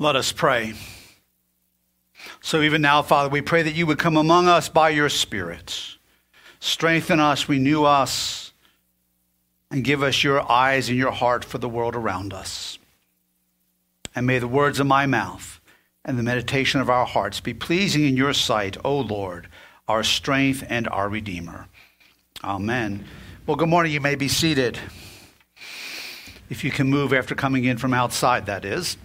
Let us pray. So, even now, Father, we pray that you would come among us by your Spirit. Strengthen us, renew us, and give us your eyes and your heart for the world around us. And may the words of my mouth and the meditation of our hearts be pleasing in your sight, O Lord, our strength and our Redeemer. Amen. Well, good morning. You may be seated. If you can move after coming in from outside, that is.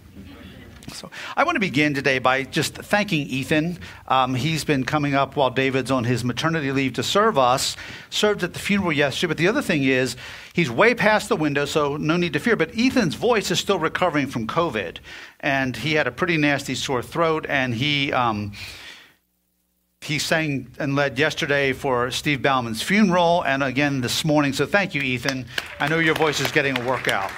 So I want to begin today by just thanking Ethan. Um, he's been coming up while David's on his maternity leave to serve us. Served at the funeral yesterday. But the other thing is, he's way past the window, so no need to fear. But Ethan's voice is still recovering from COVID, and he had a pretty nasty sore throat, and he. Um, he sang and led yesterday for Steve Bauman's funeral and again this morning. So thank you, Ethan. I know your voice is getting a workout.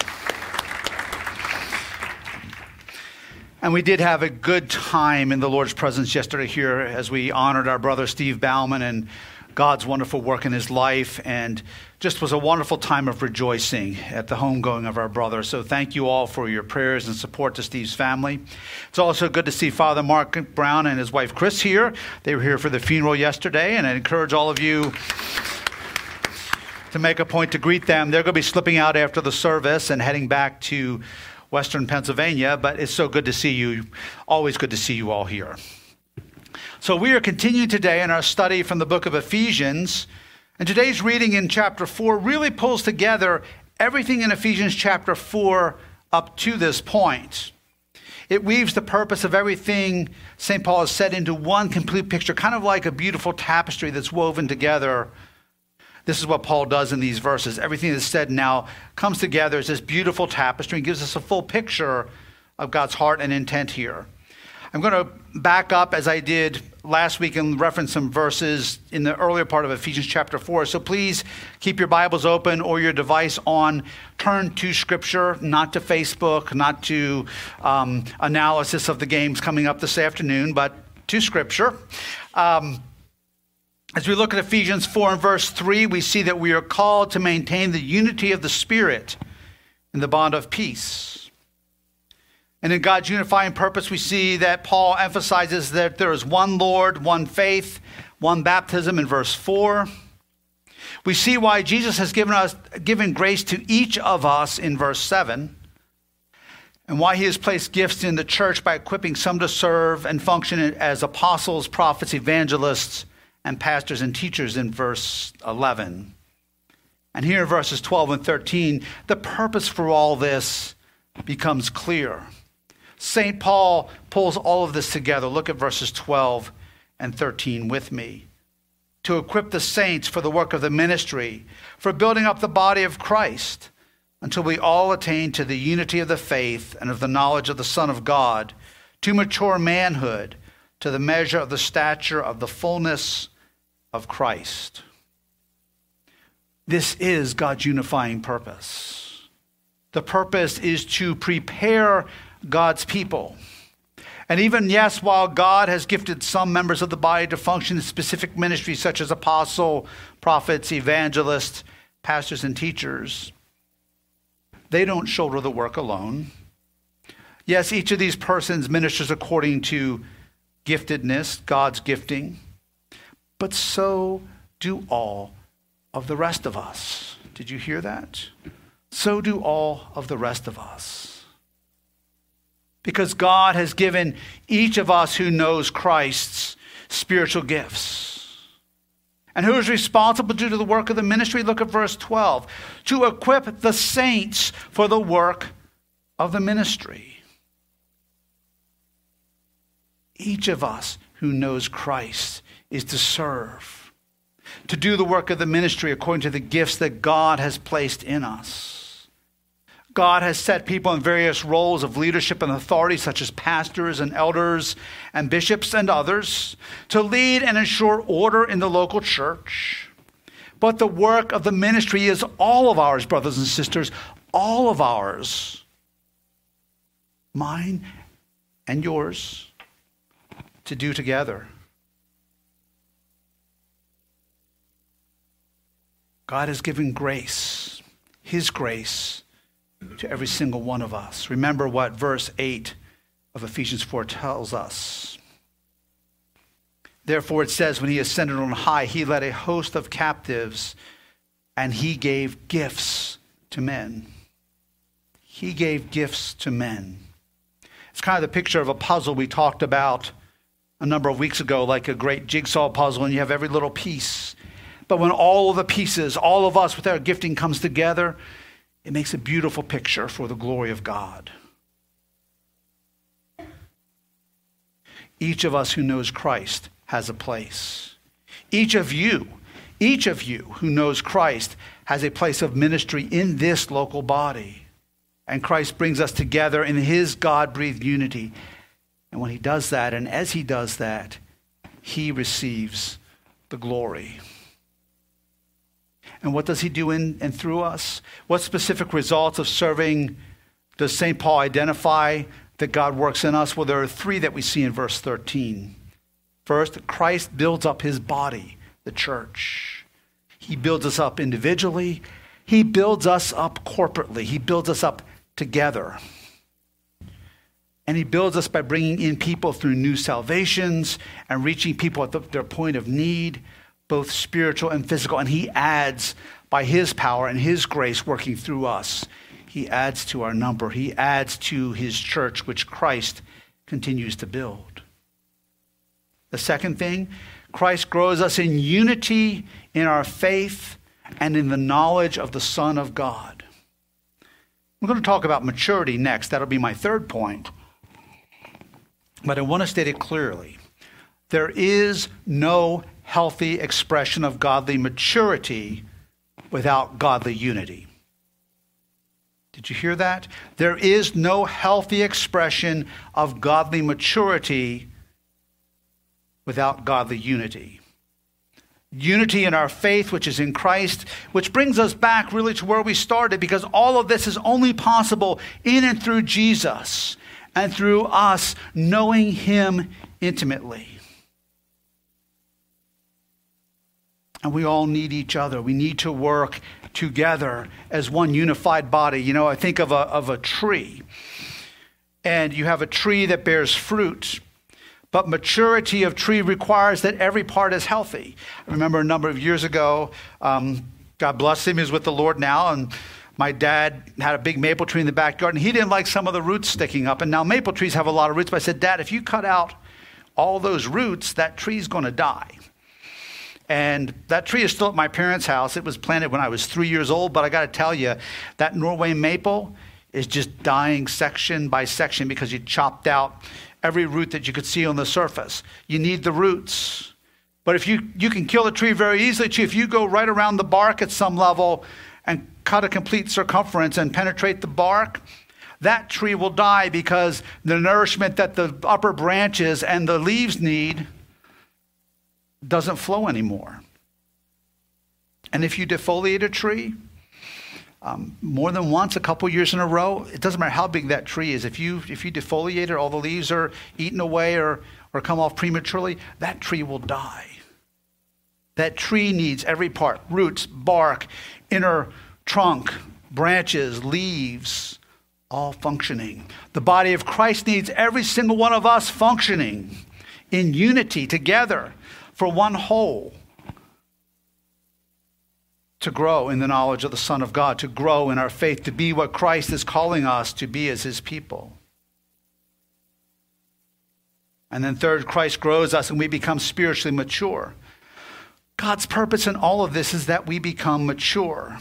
And we did have a good time in the Lord's presence yesterday here as we honored our brother Steve Bauman and God's wonderful work in his life. And just was a wonderful time of rejoicing at the homegoing of our brother. So thank you all for your prayers and support to Steve's family. It's also good to see Father Mark Brown and his wife Chris here. They were here for the funeral yesterday, and I encourage all of you to make a point to greet them. They're going to be slipping out after the service and heading back to Western Pennsylvania, but it's so good to see you. Always good to see you all here. So, we are continuing today in our study from the book of Ephesians. And today's reading in chapter 4 really pulls together everything in Ephesians chapter 4 up to this point. It weaves the purpose of everything St. Paul has said into one complete picture, kind of like a beautiful tapestry that's woven together this is what Paul does in these verses. Everything that's said now comes together as this beautiful tapestry and gives us a full picture of God's heart and intent here. I'm going to back up as I did last week and reference some verses in the earlier part of Ephesians chapter 4. So please keep your Bibles open or your device on. Turn to Scripture, not to Facebook, not to um, analysis of the games coming up this afternoon, but to Scripture. Um, as we look at Ephesians 4 and verse 3, we see that we are called to maintain the unity of the Spirit in the bond of peace. And in God's unifying purpose, we see that Paul emphasizes that there is one Lord, one faith, one baptism in verse 4. We see why Jesus has given us given grace to each of us in verse 7 and why he has placed gifts in the church by equipping some to serve and function as apostles, prophets, evangelists, and pastors and teachers in verse 11. And here in verses 12 and 13, the purpose for all this becomes clear. St. Paul pulls all of this together. Look at verses 12 and 13 with me. To equip the saints for the work of the ministry, for building up the body of Christ, until we all attain to the unity of the faith and of the knowledge of the Son of God, to mature manhood to the measure of the stature of the fullness of Christ. This is God's unifying purpose. The purpose is to prepare God's people. And even, yes, while God has gifted some members of the body to function in specific ministries such as apostle, prophets, evangelists, pastors, and teachers, they don't shoulder the work alone. Yes, each of these persons ministers according to giftedness, God's gifting, but so do all of the rest of us. Did you hear that? So do all of the rest of us. Because God has given each of us who knows Christ's spiritual gifts. And who is responsible due to the work of the ministry? Look at verse 12. To equip the saints for the work of the ministry. Each of us who knows Christ is to serve, to do the work of the ministry according to the gifts that God has placed in us. God has set people in various roles of leadership and authority, such as pastors and elders and bishops and others, to lead and ensure order in the local church. But the work of the ministry is all of ours, brothers and sisters, all of ours. Mine and yours to do together. God has given grace, His grace, to every single one of us. Remember what verse 8 of Ephesians 4 tells us. Therefore, it says, when he ascended on high, he led a host of captives and he gave gifts to men. He gave gifts to men. It's kind of the picture of a puzzle we talked about a number of weeks ago, like a great jigsaw puzzle, and you have every little piece. But when all of the pieces, all of us with our gifting comes together, it makes a beautiful picture for the glory of God. Each of us who knows Christ has a place. Each of you, each of you who knows Christ has a place of ministry in this local body. And Christ brings us together in his God breathed unity. And when he does that, and as he does that, he receives the glory. And what does he do in and through us? What specific results of serving does St. Paul identify that God works in us? Well, there are three that we see in verse 13. First, Christ builds up his body, the church. He builds us up individually, he builds us up corporately, he builds us up together. And he builds us by bringing in people through new salvations and reaching people at the, their point of need, both spiritual and physical. And he adds by his power and his grace working through us. He adds to our number. He adds to his church, which Christ continues to build. The second thing, Christ grows us in unity in our faith and in the knowledge of the Son of God. We're going to talk about maturity next. That'll be my third point. But I want to state it clearly. There is no healthy expression of godly maturity without godly unity. Did you hear that? There is no healthy expression of godly maturity without godly unity. Unity in our faith, which is in Christ, which brings us back really to where we started, because all of this is only possible in and through Jesus and through us knowing Him intimately. And we all need each other. We need to work together as one unified body. You know, I think of a, of a tree, and you have a tree that bears fruit. But maturity of tree requires that every part is healthy. I remember a number of years ago, um, God bless him, he's with the Lord now, and my dad had a big maple tree in the backyard, and he didn't like some of the roots sticking up. And now maple trees have a lot of roots, but I said, Dad, if you cut out all those roots, that tree's going to die. And that tree is still at my parents' house. It was planted when I was three years old, but I got to tell you, that Norway maple is just dying section by section because you chopped out every root that you could see on the surface. You need the roots. But if you, you can kill a tree very easily. If you go right around the bark at some level, and cut a complete circumference and penetrate the bark, that tree will die because the nourishment that the upper branches and the leaves need doesn't flow anymore. And if you defoliate a tree, um, more than once, a couple years in a row, it doesn't matter how big that tree is. If you if you defoliate it, all the leaves are eaten away or or come off prematurely, that tree will die. That tree needs every part: roots, bark, inner trunk, branches, leaves, all functioning. The body of Christ needs every single one of us functioning in unity together for one whole to grow in the knowledge of the Son of God, to grow in our faith, to be what Christ is calling us to be as his people. And then, third, Christ grows us and we become spiritually mature. God's purpose in all of this is that we become mature.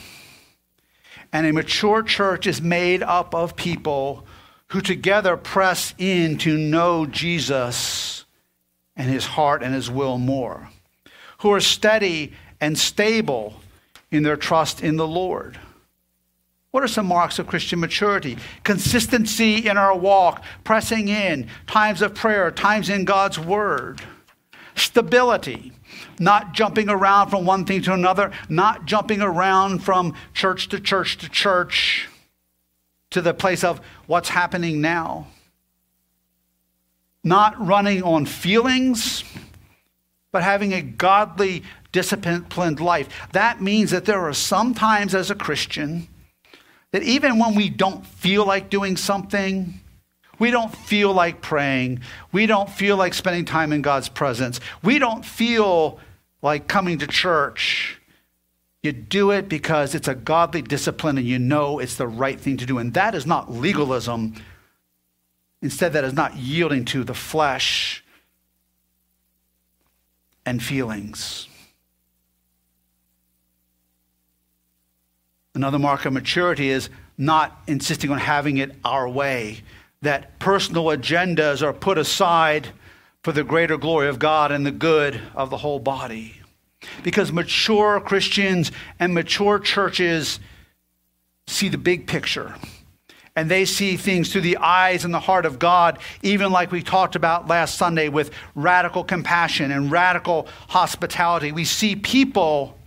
And a mature church is made up of people who together press in to know Jesus and his heart and his will more, who are steady and stable in their trust in the Lord. What are some marks of Christian maturity? Consistency in our walk, pressing in, times of prayer, times in God's word. Stability, not jumping around from one thing to another, not jumping around from church to church to church to the place of what's happening now. Not running on feelings, but having a godly, disciplined life. That means that there are some times as a Christian that even when we don't feel like doing something, We don't feel like praying. We don't feel like spending time in God's presence. We don't feel like coming to church. You do it because it's a godly discipline and you know it's the right thing to do. And that is not legalism. Instead, that is not yielding to the flesh and feelings. Another mark of maturity is not insisting on having it our way, that personal agendas are put aside for the greater glory of God and the good of the whole body. Because mature Christians and mature churches see the big picture. And they see things through the eyes and the heart of God, even like we talked about last Sunday with radical compassion and radical hospitality. We see people,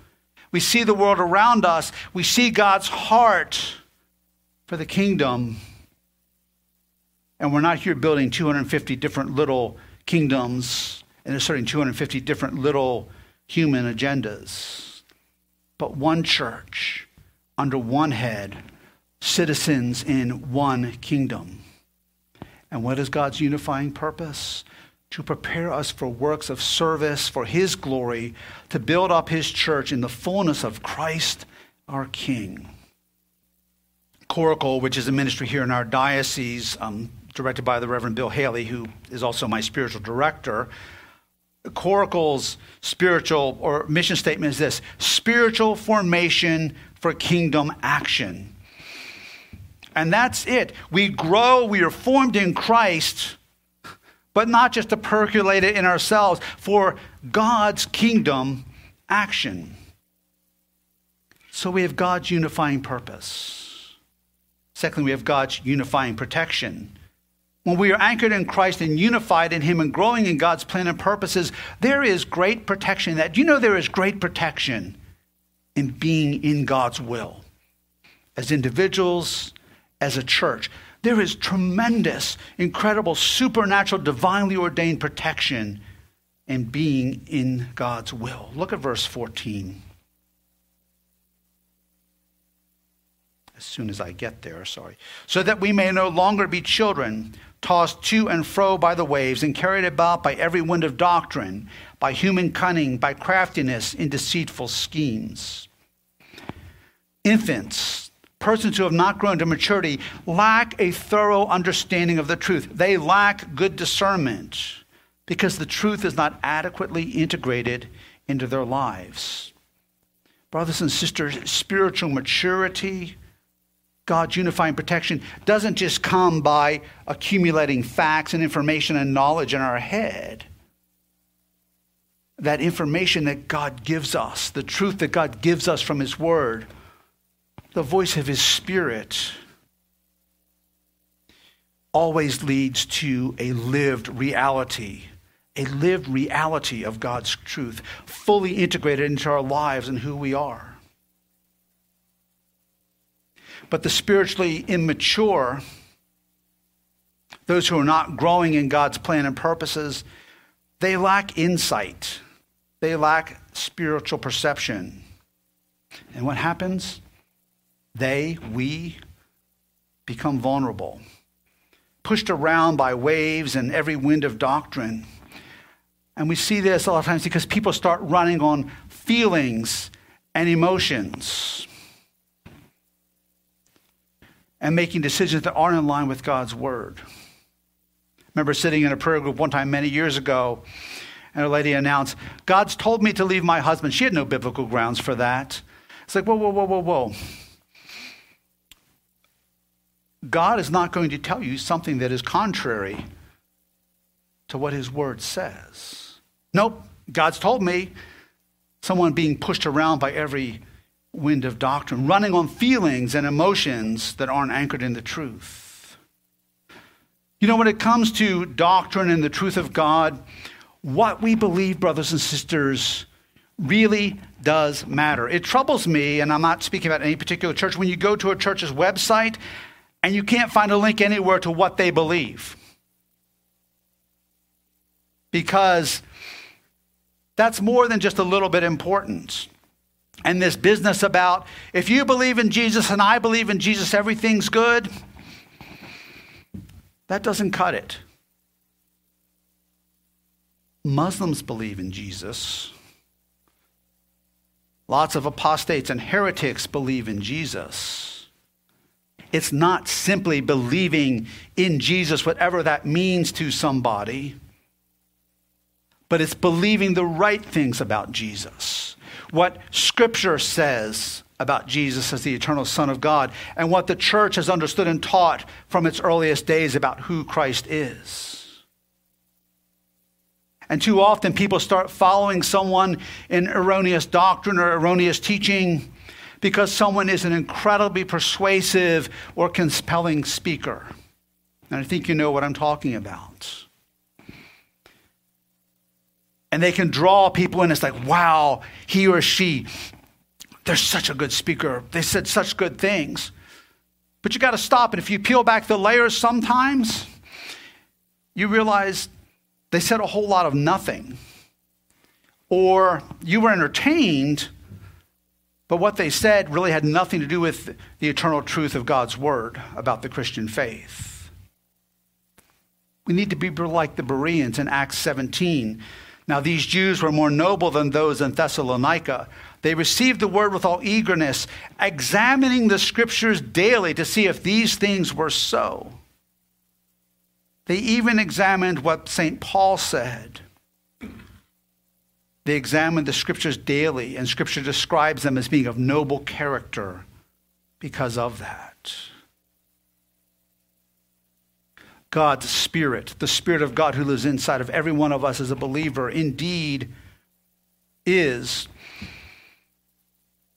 we see the world around us, we see God's heart for the kingdom. And we're not here building 250 different little kingdoms and asserting 250 different little human agendas, but one church under one head, citizens in one kingdom. And what is God's unifying purpose? To prepare us for works of service for His glory, to build up His church in the fullness of Christ our King. Coracle, which is a ministry here in our diocese, um, directed by the Reverend Bill Haley, who is also my spiritual director, Coracle's spiritual or mission statement is this spiritual formation for kingdom action. And that's it. We grow, we are formed in Christ, but not just to percolate it in ourselves, for God's kingdom action. So we have God's unifying purpose. Secondly, we have God's unifying protection. When we are anchored in Christ and unified in Him and growing in God's plan and purposes, there is great protection. That you know there is great protection in being in God's will. As individuals, as a church, there is tremendous, incredible, supernatural, divinely ordained protection in being in God's will. Look at verse 14. As soon as I get there, sorry. So that we may no longer be children tossed to and fro by the waves and carried about by every wind of doctrine, by human cunning, by craftiness in deceitful schemes. Infants, persons who have not grown to maturity, lack a thorough understanding of the truth. They lack good discernment because the truth is not adequately integrated into their lives. Brothers and sisters, spiritual maturity God's unifying protection doesn't just come by accumulating facts and information and knowledge in our head. That information that God gives us, the truth that God gives us from His Word, the voice of His Spirit, always leads to a lived reality, a lived reality of God's truth, fully integrated into our lives and who we are. But the spiritually immature, those who are not growing in God's plan and purposes, they lack insight. They lack spiritual perception. And what happens? They, we, become vulnerable, pushed around by waves and every wind of doctrine. And we see this a lot of times because people start running on feelings and emotions and making decisions that aren't in line with God's word. I remember sitting in a prayer group one time many years ago, and a lady announced, God's told me to leave my husband. She had no biblical grounds for that. It's like, whoa, whoa, whoa, whoa, whoa. God is not going to tell you something that is contrary to what his word says. Nope, God's told me someone being pushed around by every wind of doctrine, running on feelings and emotions that aren't anchored in the truth. You know, when it comes to doctrine and the truth of God, what we believe, brothers and sisters, really does matter. It troubles me, and I'm not speaking about any particular church, when you go to a church's website and you can't find a link anywhere to what they believe. Because that's more than just a little bit important and this business about if you believe in Jesus and I believe in Jesus, everything's good. that doesn't cut it. Muslims believe in Jesus. Lots of apostates and heretics believe in Jesus. It's not simply believing in Jesus, whatever that means to somebody, but it's believing the right things about Jesus. What Scripture says about Jesus as the eternal Son of God, and what the church has understood and taught from its earliest days about who Christ is. And too often people start following someone in erroneous doctrine or erroneous teaching because someone is an incredibly persuasive or compelling speaker. And I think you know what I'm talking about. And they can draw people in. It's like, wow, he or she, they're such a good speaker. They said such good things. But you got to stop. And if you peel back the layers sometimes, you realize they said a whole lot of nothing. Or you were entertained, but what they said really had nothing to do with the eternal truth of God's word about the Christian faith. We need to be like the Bereans in Acts 17. Now, these Jews were more noble than those in Thessalonica. They received the word with all eagerness, examining the scriptures daily to see if these things were so. They even examined what St. Paul said. They examined the scriptures daily, and scripture describes them as being of noble character because of that. God's Spirit, the Spirit of God who lives inside of every one of us as a believer, indeed is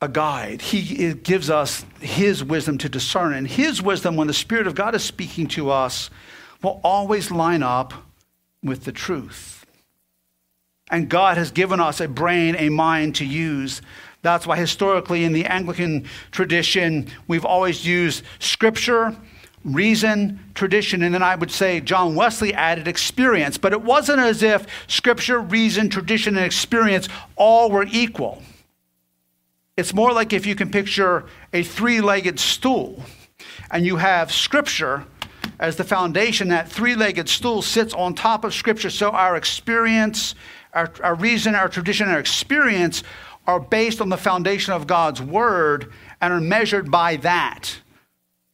a guide. He gives us His wisdom to discern. And His wisdom, when the Spirit of God is speaking to us, will always line up with the truth. And God has given us a brain, a mind to use. That's why historically in the Anglican tradition, we've always used scripture, reason, tradition, and then I would say John Wesley added experience. But it wasn't as if scripture, reason, tradition, and experience all were equal. It's more like if you can picture a three legged stool and you have scripture as the foundation, that three legged stool sits on top of Scripture. So our experience, our, our reason, our tradition, our experience are based on the foundation of God's Word and are measured by that.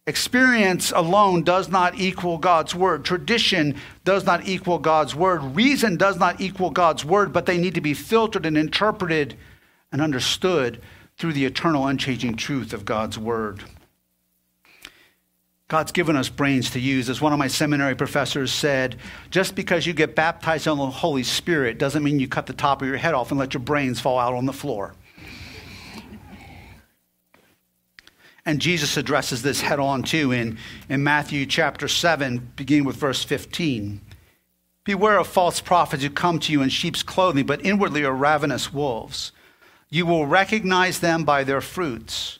Experience alone does not equal God's word. Tradition does not equal God's word. Reason does not equal God's word, but they need to be filtered and interpreted and understood through the eternal, unchanging truth of God's word. God's given us brains to use. As one of my seminary professors said, just because you get baptized in the Holy Spirit doesn't mean you cut the top of your head off and let your brains fall out on the floor. And Jesus addresses this head on too in, in Matthew chapter 7, beginning with verse 15. Beware of false prophets who come to you in sheep's clothing, but inwardly are ravenous wolves. You will recognize them by their fruits.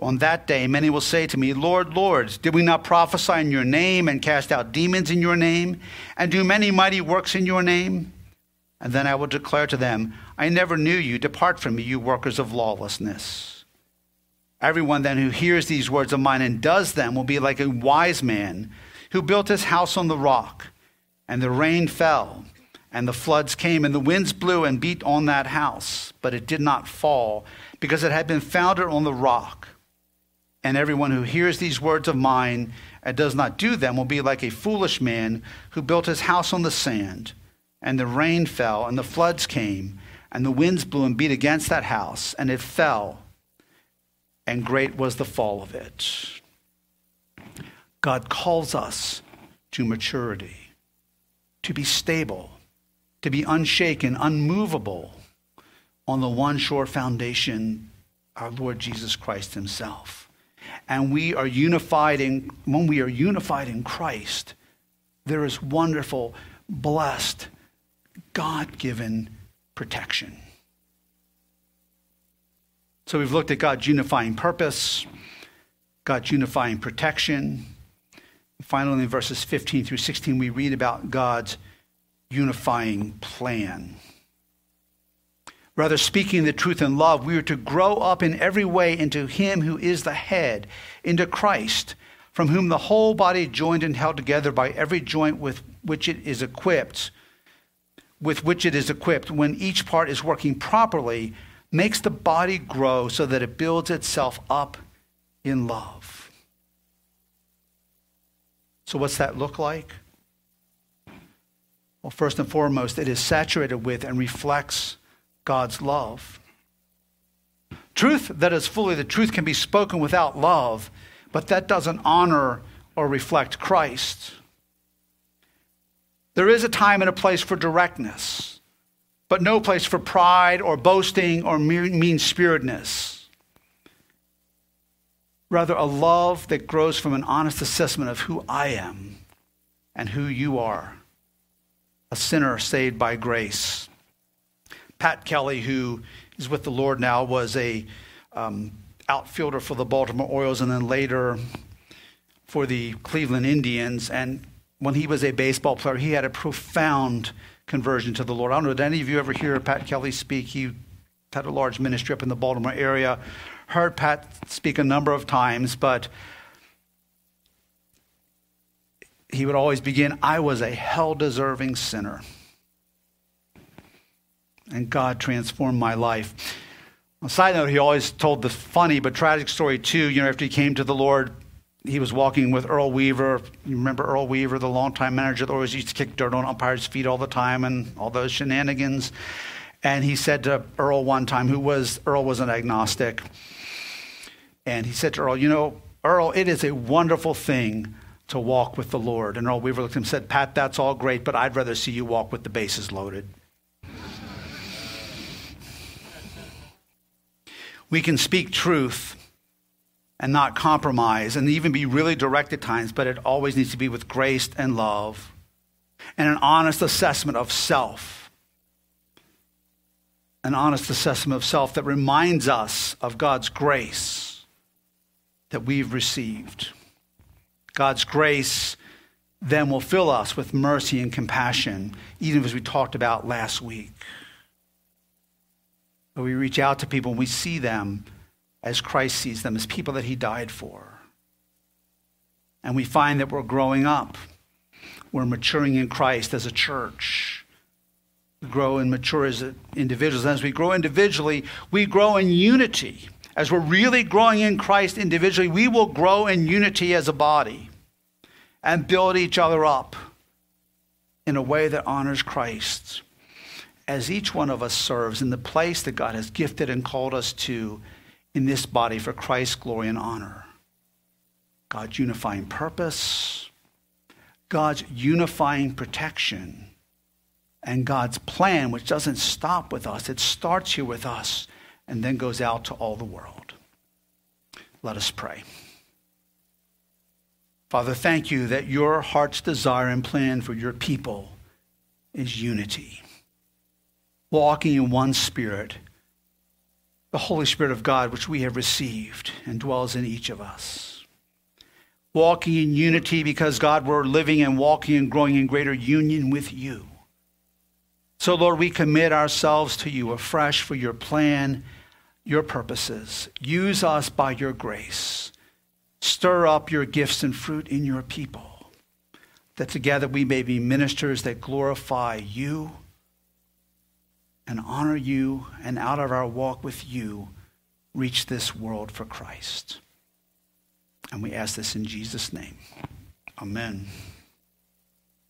On that day, many will say to me, Lord, Lord, did we not prophesy in your name and cast out demons in your name and do many mighty works in your name? And then I will declare to them, I never knew you. Depart from me, you workers of lawlessness. Everyone then who hears these words of mine and does them will be like a wise man who built his house on the rock. And the rain fell, and the floods came, and the winds blew and beat on that house, but it did not fall, because it had been founded on the rock. And everyone who hears these words of mine and does not do them will be like a foolish man who built his house on the sand. And the rain fell, and the floods came, and the winds blew and beat against that house, and it fell, and great was the fall of it. God calls us to maturity, to be stable, to be unshaken, unmovable on the one sure foundation, our Lord Jesus Christ Himself and we are unified in when we are unified in Christ, there is wonderful, blessed, God given protection. So we've looked at God's unifying purpose, God's unifying protection. Finally, in verses 15 through 16, we read about God's unifying plan. Rather, speaking the truth in love, we are to grow up in every way into Him who is the head, into Christ, from whom the whole body, joined and held together by every joint with which it is equipped, with which it is equipped, when each part is working properly, makes the body grow so that it builds itself up in love. So, what's that look like? Well, first and foremost, it is saturated with and reflects God's love. Truth that is fully the truth can be spoken without love, but that doesn't honor or reflect Christ. There is a time and a place for directness, but no place for pride or boasting or mean spiritedness. Rather, a love that grows from an honest assessment of who I am and who you are a sinner saved by grace. Pat Kelly, who is with the Lord now, was a um, outfielder for the Baltimore Orioles and then later for the Cleveland Indians. And when he was a baseball player, he had a profound conversion to the Lord. I don't know, did any of you ever hear Pat Kelly speak? He had a large ministry up in the Baltimore area. Heard Pat speak a number of times, but he would always begin, I was a hell deserving sinner and God transformed my life. On side note, he always told the funny but tragic story too. You know, after he came to the Lord, he was walking with Earl Weaver. You remember Earl Weaver, the longtime manager that always used to kick dirt on umpires' feet all the time and all those shenanigans. And he said to Earl one time, who was Earl was an agnostic, and he said to Earl, "You know, Earl, it is a wonderful thing to walk with the Lord." And Earl Weaver looked at him and said, "Pat, that's all great, but I'd rather see you walk with the bases loaded." We can speak truth and not compromise and even be really direct at times, but it always needs to be with grace and love and an honest assessment of self. An honest assessment of self that reminds us of God's grace that we've received. God's grace then will fill us with mercy and compassion, even as we talked about last week. But we reach out to people and we see them as Christ sees them, as people that he died for. And we find that we're growing up. We're maturing in Christ as a church. We grow and mature as individuals. And as we grow individually, we grow in unity. As we're really growing in Christ individually, we will grow in unity as a body and build each other up in a way that honors Christ as each one of us serves in the place that God has gifted and called us to in this body for Christ's glory and honor. God's unifying purpose, God's unifying protection, and God's plan, which doesn't stop with us. It starts here with us and then goes out to all the world. Let us pray. Father, thank you that your heart's desire and plan for your people is unity walking in one spirit, the Holy Spirit of God, which we have received and dwells in each of us. Walking in unity because, God, we're living and walking and growing in greater union with you. So, Lord, we commit ourselves to you afresh for your plan, your purposes. Use us by your grace. Stir up your gifts and fruit in your people, that together we may be ministers that glorify you and honor you, and out of our walk with you, reach this world for Christ. And we ask this in Jesus' name. Amen.